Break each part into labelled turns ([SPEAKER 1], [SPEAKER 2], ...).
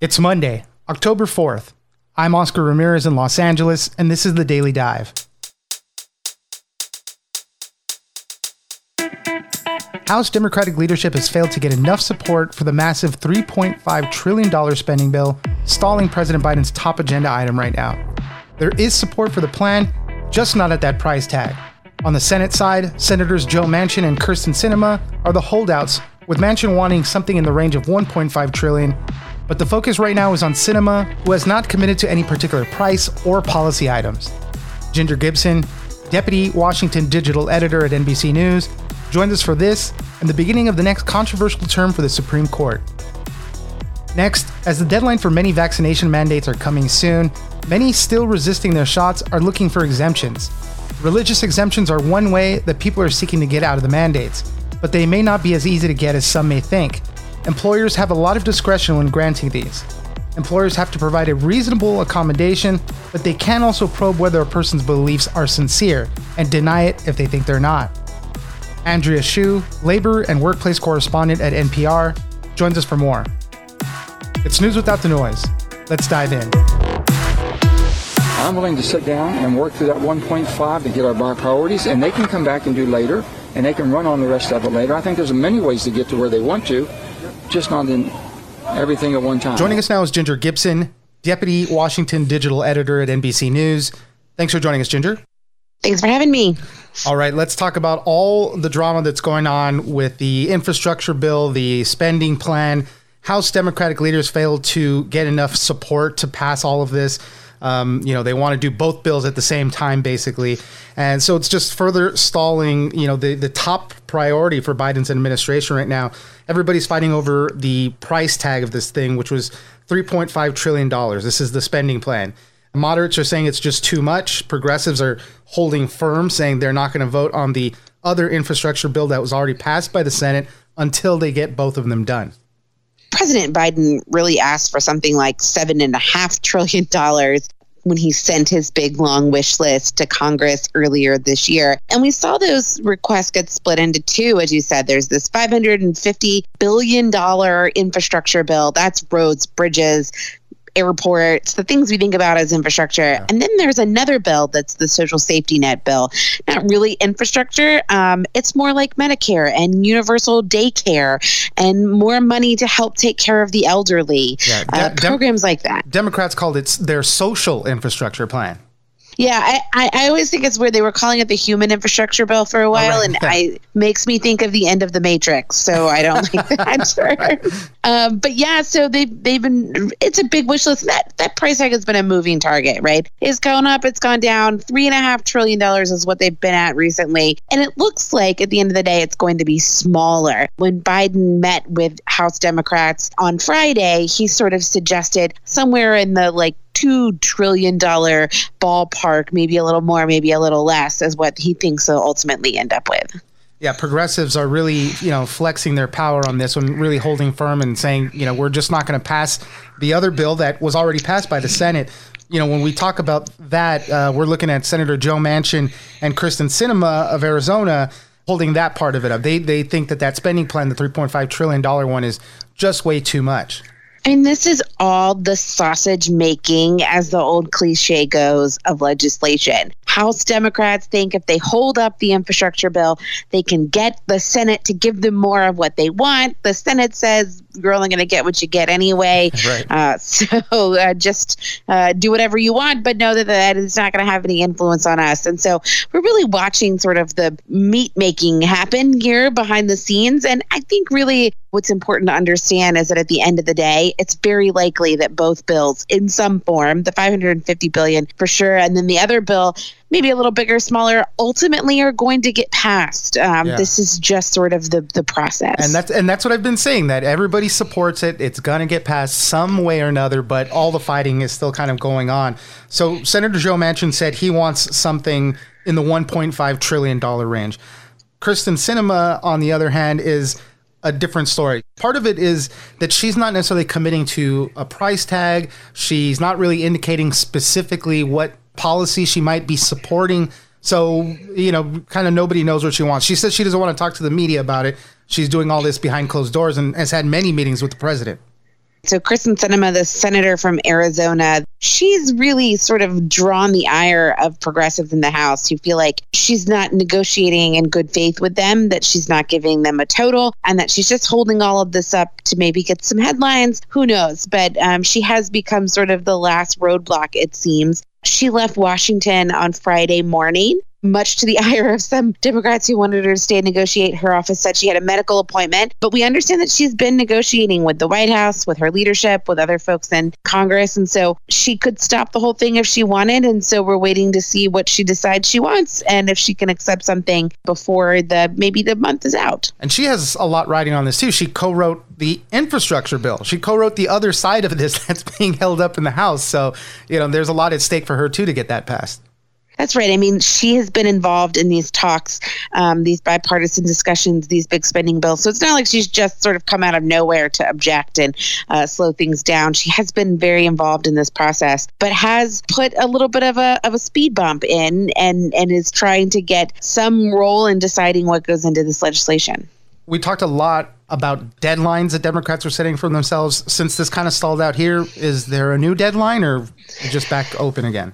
[SPEAKER 1] It's Monday, October 4th. I'm Oscar Ramirez in Los Angeles, and this is the Daily Dive. House Democratic leadership has failed to get enough support for the massive $3.5 trillion spending bill, stalling President Biden's top agenda item right now. There is support for the plan, just not at that price tag. On the Senate side, Senators Joe Manchin and Kyrsten Sinema are the holdouts, with Manchin wanting something in the range of 1.5 trillion but the focus right now is on Sinema, who has not committed to any particular price or policy items. Ginger Gibson, Deputy Washington Digital Editor at NBC News, joins us for this and the beginning of the next controversial term for the Supreme Court. Next, as the deadline for many vaccination mandates are coming soon, many still resisting their shots are looking for exemptions. Religious exemptions are one way that people are seeking to get out of the mandates, but they may not be as easy to get as some may think, Employers have a lot of discretion when granting these. Employers have to provide a reasonable accommodation, but they can also probe whether a person's beliefs are sincere and deny it if they think they're not. Andrea Hsu, labor and workplace correspondent at NPR, joins us for more. It's news without the noise. Let's dive in.
[SPEAKER 2] I'm willing to sit down and work through that 1.5 to get our priorities, and they can come back and do later, and they can run on the rest of it later. I think there's many ways to get to where they want to just not in everything at one time.
[SPEAKER 1] Joining us now is Ginger Gibson, Deputy Washington Digital Editor at NBC News. Thanks for joining us, Ginger.
[SPEAKER 3] Thanks for having me.
[SPEAKER 1] All right, let's talk about all the drama that's going on with the infrastructure bill, the spending plan. House Democratic leaders failed to get enough support to pass all of this. Um, you know, they want to do both bills at the same time, basically. And so it's just further stalling, you know, the, the top priority for Biden's administration right now. Everybody's fighting over the price tag of this thing, which was $3.5 trillion. This is the spending plan. Moderates are saying it's just too much. Progressives are holding firm, saying they're not going to vote on the other infrastructure bill that was already passed by the Senate until they get both of them done.
[SPEAKER 3] President Biden really asked for something like seven and a half trillion dollars when he sent his big long wish list to Congress earlier this year. And we saw those requests get split into two, as you said. There's this $550 billion infrastructure bill. That's roads, bridges, airports, the things we think about as infrastructure. Yeah. And then there's another bill that's the social safety net bill. Not really infrastructure. Um, it's more like Medicare and universal daycare and more money to help take care of the elderly. Yeah, uh, de- programs like that.
[SPEAKER 1] Democrats called it their social infrastructure plan.
[SPEAKER 3] Yeah, I, I, I, always think it's where they were calling it the human infrastructure bill for a while, right. and. I makes me think of the end of the Matrix. So I don't like that sure. Um, but yeah, so they've they've been it's a big wish list. That that price tag has been a moving target, right? It's gone up, it's gone down. Three and a half trillion dollars is what they've been at recently, and it looks like at the end of the day, it's going to be smaller. When Biden met with House Democrats on Friday, he sort of suggested somewhere in the like two trillion dollar ballpark, maybe a little more, maybe a little less, is what he thinks they'll ultimately end up with.
[SPEAKER 1] Yeah, progressives are really, you know, flexing their power on this one, really holding firm and saying, you know, we're just not going to pass the other bill that was already passed by the Senate. You know, when we talk about that, uh, we're looking at Senator Joe Manchin and Kyrsten Sinema of Arizona holding that part of it up. They they think that that spending plan, the 3.5 trillion dollar one, is just way too much.
[SPEAKER 3] Mean, this is all the sausage making, as the old cliche goes, of legislation. House Democrats think if they hold up the infrastructure bill, they can get the Senate to give them more of what they want. The Senate says you're only going to get what you get anyway. Right. Uh, so uh, just uh, do whatever you want, but know that that is not going to have any influence on us. And so we're really watching sort of the meat making happen here behind the scenes. And I think really what's important to understand is that at the end of the day, it's very likely that both bills, in some form, the 550 billion for sure, and then the other bill maybe a little bigger, smaller, ultimately are going to get passed. Um, yeah. This is just sort of the the process.
[SPEAKER 1] And that's and that's what I've been saying. That everybody supports it. It's going to get passed some way or another, but all the fighting is still kind of going on. So Senator Joe Manchin said he wants something in the 1.5 trillion dollar range. Kyrsten Sinema, on the other hand, is a different story. Part of it is that she's not necessarily committing to a price tag. She's not really indicating specifically what policy she might be supporting. So, you know, kind of nobody knows what she wants. She says she doesn't want to talk to the media about it. She's doing all this behind closed doors and has had many meetings with the president.
[SPEAKER 3] So, Kyrsten Sinema, the senator from Arizona, she's really sort of drawn the ire of progressives in the House who feel like she's not negotiating in good faith with them, that she's not giving them a total, and that she's just holding all of this up to maybe get some headlines. Who knows? But um, she has become sort of the last roadblock, it seems. She left Washington on Friday morning much to the ire of some Democrats who wanted her to stay and negotiate. Her office said she had a medical appointment, but we understand that she's been negotiating with the White House, with her leadership, with other folks in Congress. And so she could stop the whole thing if she wanted. And so we're waiting to see what she decides she wants and if she can accept something before the maybe the month is out.
[SPEAKER 1] And she has a lot riding on this too. She co wrote the infrastructure bill. She co-wrote the other side of this that's being held up in the House. So, you know, there's a lot at stake for her too to get that passed.
[SPEAKER 3] That's right. I mean, she has been involved in these talks, um, these bipartisan discussions, these big spending bills. So it's not like she's just sort of come out of nowhere to object and uh, slow things down. She has been very involved in this process, but has put a little bit of a of a speed bump in, and and is trying to get some role in deciding what goes into this legislation.
[SPEAKER 1] We talked a lot about deadlines that Democrats are setting for themselves. Since this kind of stalled out here, is there a new deadline or just back open again?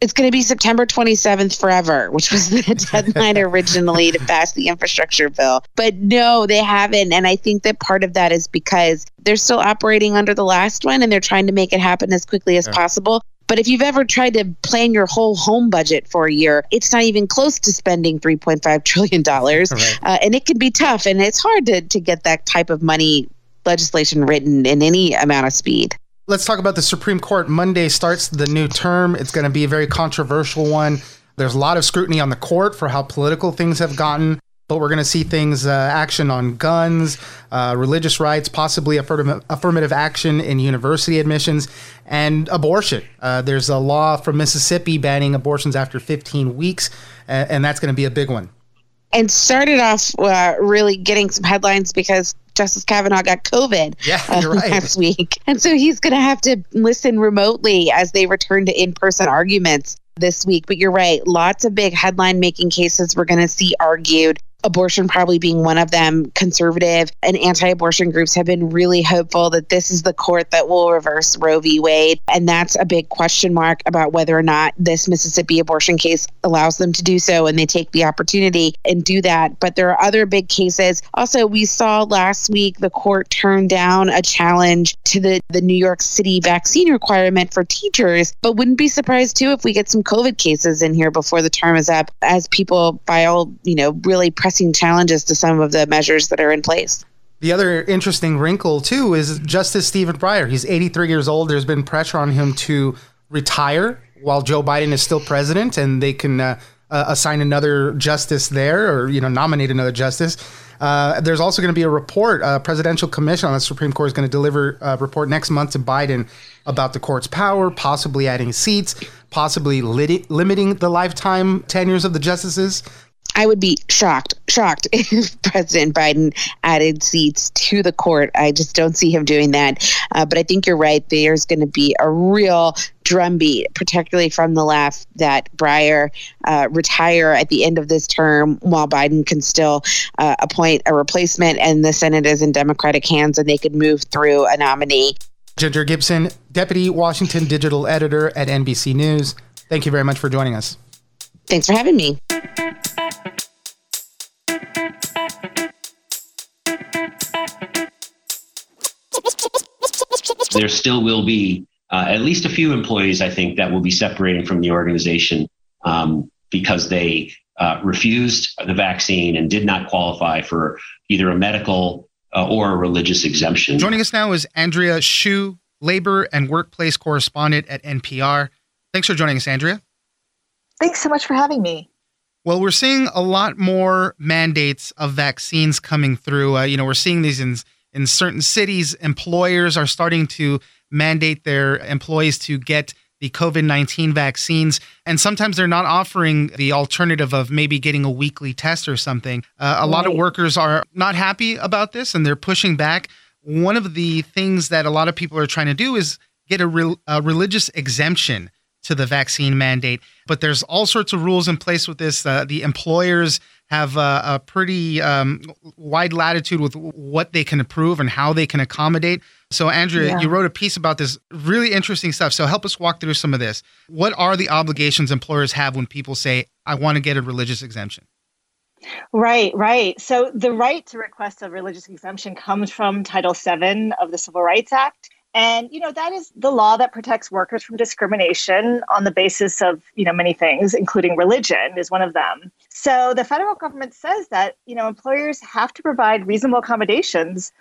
[SPEAKER 3] It's going to be September 27th forever, which was the deadline originally to pass the infrastructure bill. But no, they haven't. And I think that part of that is because they're still operating under the last one and they're trying to make it happen as quickly as yeah. possible. But if you've ever tried to plan your whole home budget for a year, it's not even close to spending $3.5 trillion. Right. Uh, and it can be tough. And it's hard to, to get that type of money legislation written in any amount of speed
[SPEAKER 1] let's talk about the Supreme Court. Monday starts the new term. It's going to be a very controversial one. There's a lot of scrutiny on the court for how political things have gotten, but we're going to see things uh, action on guns, uh, religious rights, possibly affirmative, affirmative action in university admissions, and abortion. Uh, there's a law from Mississippi banning abortions after 15 weeks, and that's going to be a big one
[SPEAKER 3] and started off uh, really getting some headlines because Justice Kavanaugh got COVID
[SPEAKER 1] yeah, uh, right.
[SPEAKER 3] last week. And so he's going to have to listen remotely as they return to in person arguments this week. But you're right, lots of big headline making cases we're going to see argued abortion probably being one of them. Conservative and anti abortion groups have been really hopeful that this is the court that will reverse Roe v. Wade. And that's a big question mark about whether or not this Mississippi abortion case allows them to do so. And they take the opportunity and do that. But there are other big cases. Also, we saw last week the court turn down a challenge to the, the New York City vaccine requirement for teachers. But wouldn't be surprised too if we get some COVID cases in here before the term is up as people file, you know, really press pressing challenges to some of the measures that are in place.
[SPEAKER 1] The other interesting wrinkle, too, is Justice Stephen Breyer. He's 83 years old. There's been pressure on him to retire while Joe Biden is still president, and they can uh, uh, assign another justice there or, you know, nominate another justice. Uh, there's also going to be a report, a presidential commission on the Supreme Court is going to deliver a report next month to Biden about the court's power, possibly adding seats, possibly lit- limiting the lifetime tenures of the justices.
[SPEAKER 3] I would be shocked, shocked if President Biden added seats to the court. I just don't see him doing that. Uh, but I think you're right. There's going to be a real drumbeat, particularly from the left, that Breyer uh, retire at the end of this term while Biden can still uh, appoint a replacement and the Senate is in Democratic hands and they could move through a nominee.
[SPEAKER 1] Ginger Gibson, Deputy Washington Digital Editor at NBC News. Thank you very much for joining us.
[SPEAKER 3] Thanks for having me.
[SPEAKER 4] There still will be uh, at least a few employees, I think, that will be separating from the organization um, because they uh, refused the vaccine and did not qualify for either a medical uh, or a religious exemption.
[SPEAKER 1] Joining us now is Andrea Hsu, labor and workplace correspondent at NPR. Thanks for joining us, Andrea.
[SPEAKER 5] Thanks so much for having me.
[SPEAKER 1] Well, we're seeing a lot more mandates of vaccines coming through. Uh, you know, we're seeing these in in certain cities, employers are starting to mandate their employees to get the COVID 19 vaccines. And sometimes they're not offering the alternative of maybe getting a weekly test or something. Uh, a lot of workers are not happy about this and they're pushing back. One of the things that a lot of people are trying to do is get a, re- a religious exemption to the vaccine mandate. But there's all sorts of rules in place with this. Uh, the employers have a, a pretty um, wide latitude with what they can approve and how they can accommodate. So, Andrea, yeah. you wrote a piece about this really interesting stuff. So, help us walk through some of this. What are the obligations employers have when people say, I want to get a religious exemption?
[SPEAKER 5] Right, right. So, the right to request a religious exemption comes from Title VII of the Civil Rights Act. And, you know, that is the law that protects workers from discrimination on the basis of, you know, many things, including religion is one of them. So the federal government says that, you know, employers have to provide reasonable accommodations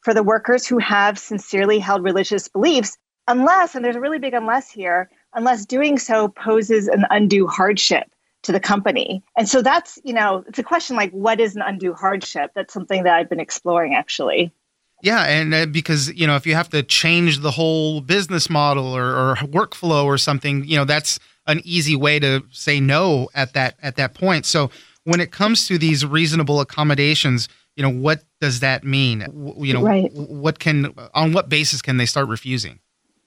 [SPEAKER 5] for the workers who have sincerely held religious beliefs, unless, and there's a really big unless here, unless doing so poses an undue hardship to the company. And so that's, you know, it's a question like, what is an undue hardship? That's something that I've been exploring actually.
[SPEAKER 1] Yeah, and uh, because you know, if you have to change the whole business model or, or workflow or something, you know, that's an easy way to say no at that at that point. So when it comes to these reasonable accommodations, you know, what does that mean? You know, right. what can on what basis can they start refusing?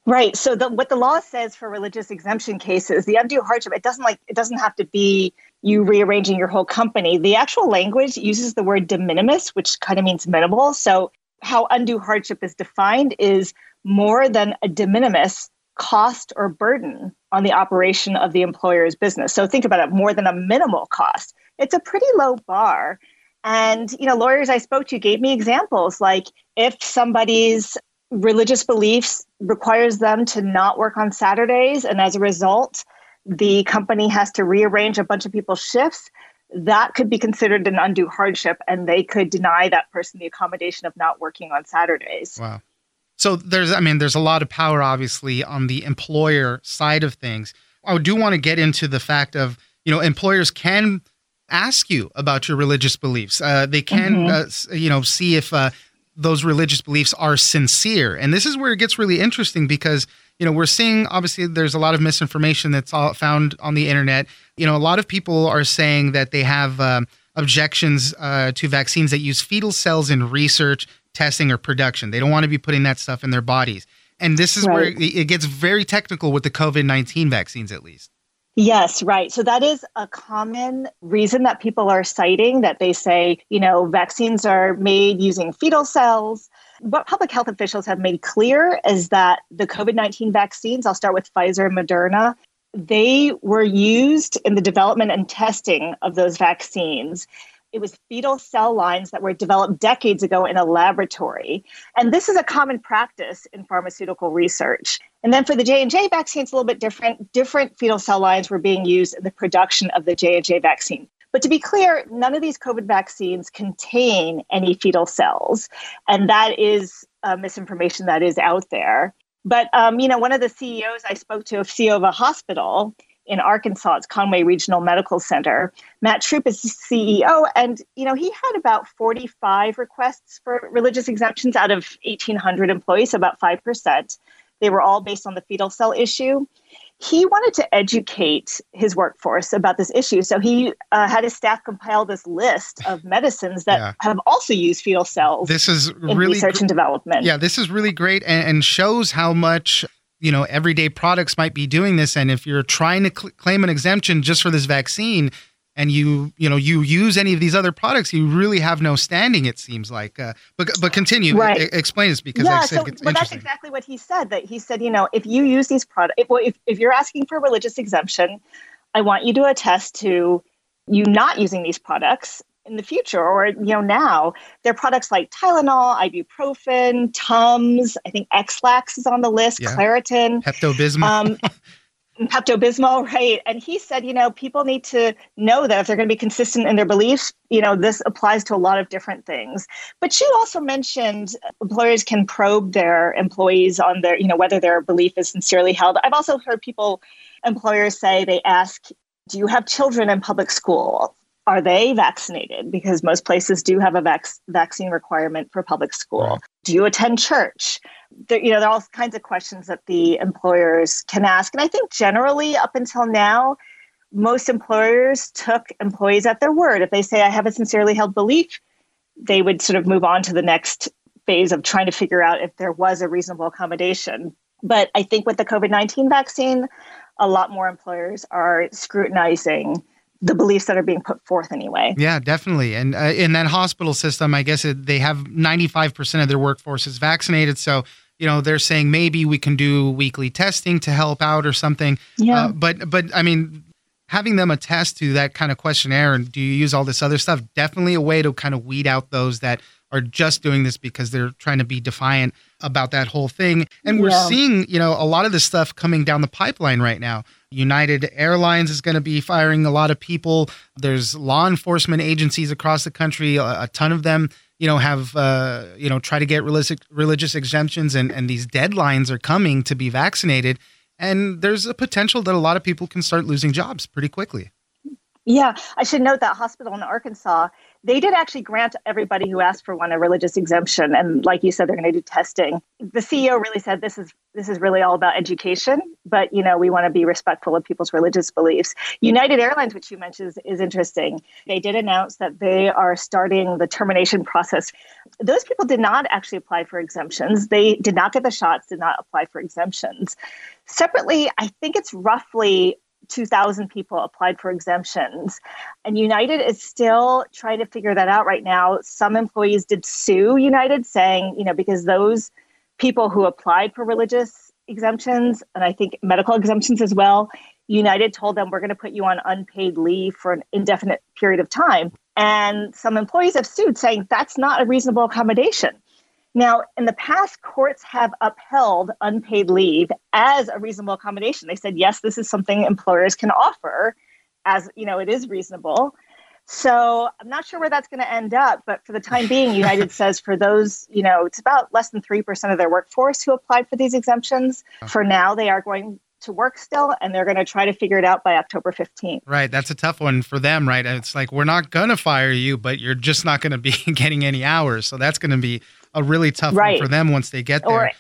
[SPEAKER 5] Right. So the, what the law says for religious exemption cases, the undue hardship, it doesn't like it doesn't have to be you rearranging your whole company. The actual language uses the word de minimis, which kind of means minimal. So how undue hardship is defined is more than a de minimis cost or burden on the operation of the employer's business. So think about it more than a minimal cost. It's a pretty low bar. And you know, lawyers I spoke to gave me examples like if somebody's religious beliefs requires them to not work on Saturdays and as a result the company has to rearrange a bunch of people's shifts, that could be considered an undue hardship and they could deny that person the accommodation of not working on Saturdays.
[SPEAKER 1] Wow. So there's, I mean, there's a lot of power, obviously, on the employer side of things. I do want to get into the fact of, you know, employers can ask you about your religious beliefs. Uh, they can, mm-hmm. uh, you know, see if uh, those religious beliefs are sincere. And this is where it gets really interesting because, you know, we're seeing obviously there's a lot of misinformation that's all found on the internet. You know, a lot of people are saying that they have um, objections uh, to vaccines that use fetal cells in research, testing, or production. They don't want to be putting that stuff in their bodies. And this is right. where it gets very technical with the COVID 19 vaccines, at least.
[SPEAKER 5] Yes, right. So that is a common reason that people are citing that they say, you know, vaccines are made using fetal cells. What public health officials have made clear is that the COVID 19 vaccines, I'll start with Pfizer and Moderna, they were used in the development and testing of those vaccines it was fetal cell lines that were developed decades ago in a laboratory. And this is a common practice in pharmaceutical research. And then for the J&J vaccine, it's a little bit different. Different fetal cell lines were being used in the production of the J&J vaccine. But to be clear, none of these COVID vaccines contain any fetal cells. And that is uh, misinformation that is out there. But, um, you know, one of the CEOs I spoke to, CEO of a hospital, in Arkansas. It's Conway Regional Medical Center. Matt Troup is CEO, and you know he had about 45 requests for religious exemptions out of 1,800 employees, about five percent. They were all based on the fetal cell issue. He wanted to educate his workforce about this issue, so he uh, had his staff compile this list of medicines that yeah. have also used fetal cells.
[SPEAKER 1] This is really
[SPEAKER 5] research and development.
[SPEAKER 1] Yeah, this is really great and, and shows how much you know everyday products might be doing this and if you're trying to cl- claim an exemption just for this vaccine and you you know you use any of these other products you really have no standing it seems like uh, but but continue right. I- explain this because
[SPEAKER 5] yeah, so, but that's exactly what he said that he said you know if you use these products if, if, if you're asking for a religious exemption i want you to attest to you not using these products in the future or you know now there are products like tylenol ibuprofen tums i think Ex-Lax is on the list yeah. claritin
[SPEAKER 1] pepto-bismol um,
[SPEAKER 5] pepto-bismol right? And he said you know people need to know that if they're going to be consistent in their beliefs you know this applies to a lot of different things. But she also mentioned employers can probe their employees on their you know whether their belief is sincerely held. I've also heard people employers say they ask do you have children in public school are they vaccinated? Because most places do have a vac- vaccine requirement for public school. Right. Do you attend church? There, you know, there are all kinds of questions that the employers can ask. And I think generally, up until now, most employers took employees at their word. If they say, I have a sincerely held belief, they would sort of move on to the next phase of trying to figure out if there was a reasonable accommodation. But I think with the COVID 19 vaccine, a lot more employers are scrutinizing the beliefs that are being put forth anyway.
[SPEAKER 1] Yeah, definitely. And uh, in that hospital system, I guess it, they have 95% of their workforce is vaccinated. So, you know, they're saying maybe we can do weekly testing to help out or something.
[SPEAKER 5] Yeah.
[SPEAKER 1] Uh, but, but I mean, having them attest to that kind of questionnaire and do you use all this other stuff, definitely a way to kind of weed out those that are just doing this because they're trying to be defiant about that whole thing. And we're
[SPEAKER 5] Yeah.
[SPEAKER 1] seeing, you know, a lot of this stuff coming down the pipeline right now. United Airlines is going to be firing a lot of people. There's law enforcement agencies across the country. A, a ton of them, you know, have uh, you know try to get religious religious exemptions, and and these deadlines are coming to be vaccinated. And there's a potential that a lot of people can start losing jobs pretty quickly.
[SPEAKER 5] Yeah, I should note that hospital in Arkansas, they did actually grant everybody who asked for one a religious exemption, and like you said, they're going to do testing. The CEO really said this is this is really all about education, but you know we want to be respectful of people's religious beliefs. United Airlines, which you mentioned, is, is interesting. They did announce that they are starting the termination process. Those people did not actually apply for exemptions. They did not get the shots, did not apply for exemptions. Separately, I think it's roughly 2,000 people applied for exemptions. And United is still trying to figure that out right now. Some employees did sue United, saying, you know, because those people who applied for religious exemptions, and I think medical exemptions as well, United told them, we're going to put you on unpaid leave for an indefinite period of time. And some employees have sued, saying that's not a reasonable accommodation. Now, in the past, courts have upheld unpaid leave as a reasonable accommodation. They said, yes, this is something employers can offer as, you know, it is reasonable. So I'm not sure where that's going to end up, but for the time being, United says for those, you know, it's about less than 3% of their workforce who applied for these exemptions. For now, they are going to work still and they're going to try to figure it out by October 15th.
[SPEAKER 1] Right. That's a tough one for them, right? It's like, we're not going to fire you, but you're just not going to be getting any hours. So that's going to be a really tough
[SPEAKER 5] Right.
[SPEAKER 1] one for them once they get there.
[SPEAKER 5] Or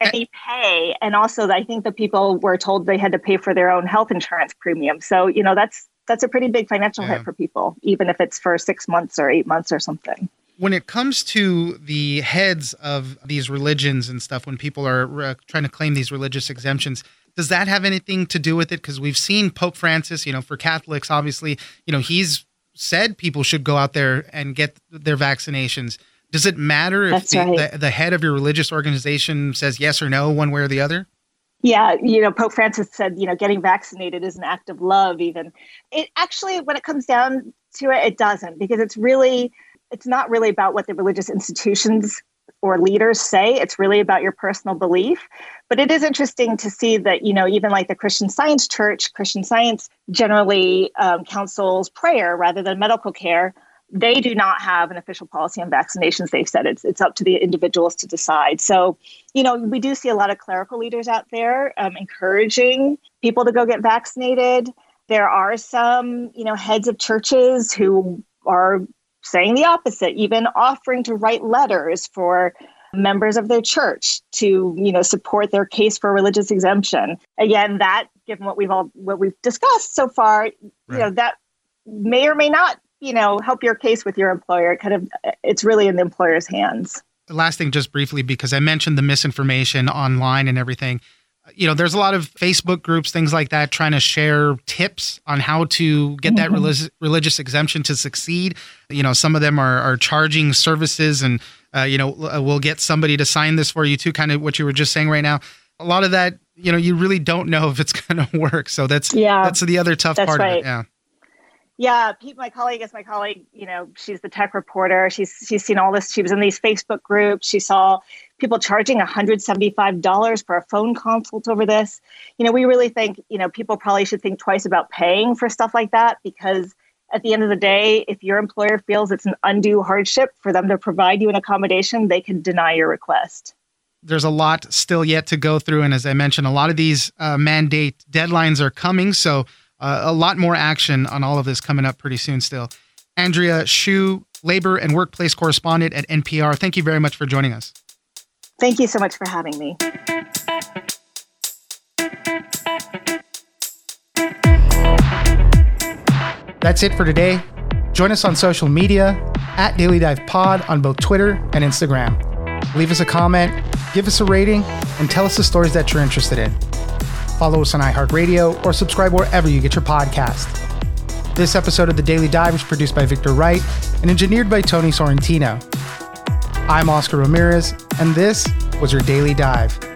[SPEAKER 5] any pay. And also, I think the people were told they had to pay for their own health insurance premium. So, you know, that's that's a pretty big financial
[SPEAKER 1] Yeah.
[SPEAKER 5] hit for people, even if it's for six months or eight months or something.
[SPEAKER 1] when it comes to the heads of these religions and stuff, when people are uh, trying to claim these religious exemptions, does that have anything to do with it? Because we've seen Pope Francis, you know, for Catholics, obviously, you know, he's said people should go out there and get their vaccinations. Does it matter if
[SPEAKER 5] That's
[SPEAKER 1] the,
[SPEAKER 5] right.
[SPEAKER 1] the, the head of your religious organization says yes or no, one way or the other?
[SPEAKER 5] Yeah, you know, Pope Francis said, you know, getting vaccinated is an act of love, even. It actually, when it comes down to it, it doesn't, because it's really, it's not really about what the religious institutions or leaders say. It's really about your personal belief. But it is interesting to see that, you know, even like the Christian Science Church, Christian Science generally um, counsels prayer rather than medical care. They do not have an official policy on vaccinations. They've said it's it's up to the individuals to decide. So, you know, we do see a lot of clerical leaders out there um, encouraging people to go get vaccinated. There are some, you know, heads of churches who are saying the opposite, even offering to write letters for members of their church to, you know, support their case for religious exemption. Again, that given what we've all what we've discussed so far, you know, that may or may not, you know, help your case with your employer. It kind of it's really in the employer's hands.
[SPEAKER 1] last thing just briefly because i mentioned the misinformation online and everything. You know there's a lot of facebook groups things like that trying to share tips on how to get that religious religious exemption to succeed. You know some of them are, are charging services and uh, you know uh, we'll get somebody to sign this for you too kind of what you were just saying right now. A lot of that you know you really don't know if it's going to work. So that's
[SPEAKER 5] Yeah,
[SPEAKER 1] that's the other tough
[SPEAKER 5] that's
[SPEAKER 1] part of it. yeah
[SPEAKER 5] Yeah, Pete, my colleague is my colleague. You know, she's the tech reporter. She's she's seen all this. She was in these Facebook groups. She saw people charging $175 for a phone consult over this. You know, we really think, you know, people probably should think twice about paying for stuff like that because at the end of the day, if your employer feels it's an undue hardship for them to provide you an accommodation, they can deny your request.
[SPEAKER 1] there's a lot still yet to go through. And as I mentioned, a lot of these uh, mandate deadlines are coming. So uh, a lot more action on all of this coming up pretty soon still. Andrea Hsu, labor and workplace correspondent at NPR, thank you very much for joining us.
[SPEAKER 5] Thank you so much for having me.
[SPEAKER 1] That's it for today. Join us on social media at Daily Dive Pod on both Twitter and Instagram. Leave us a comment, give us a rating, and tell us the stories that you're interested in. Follow us on iHeartRadio or subscribe wherever you get your podcast. This episode of The Daily Dive was produced by Victor Wright and engineered by Tony Sorrentino. I'm Oscar Ramirez, and this was your Daily Dive.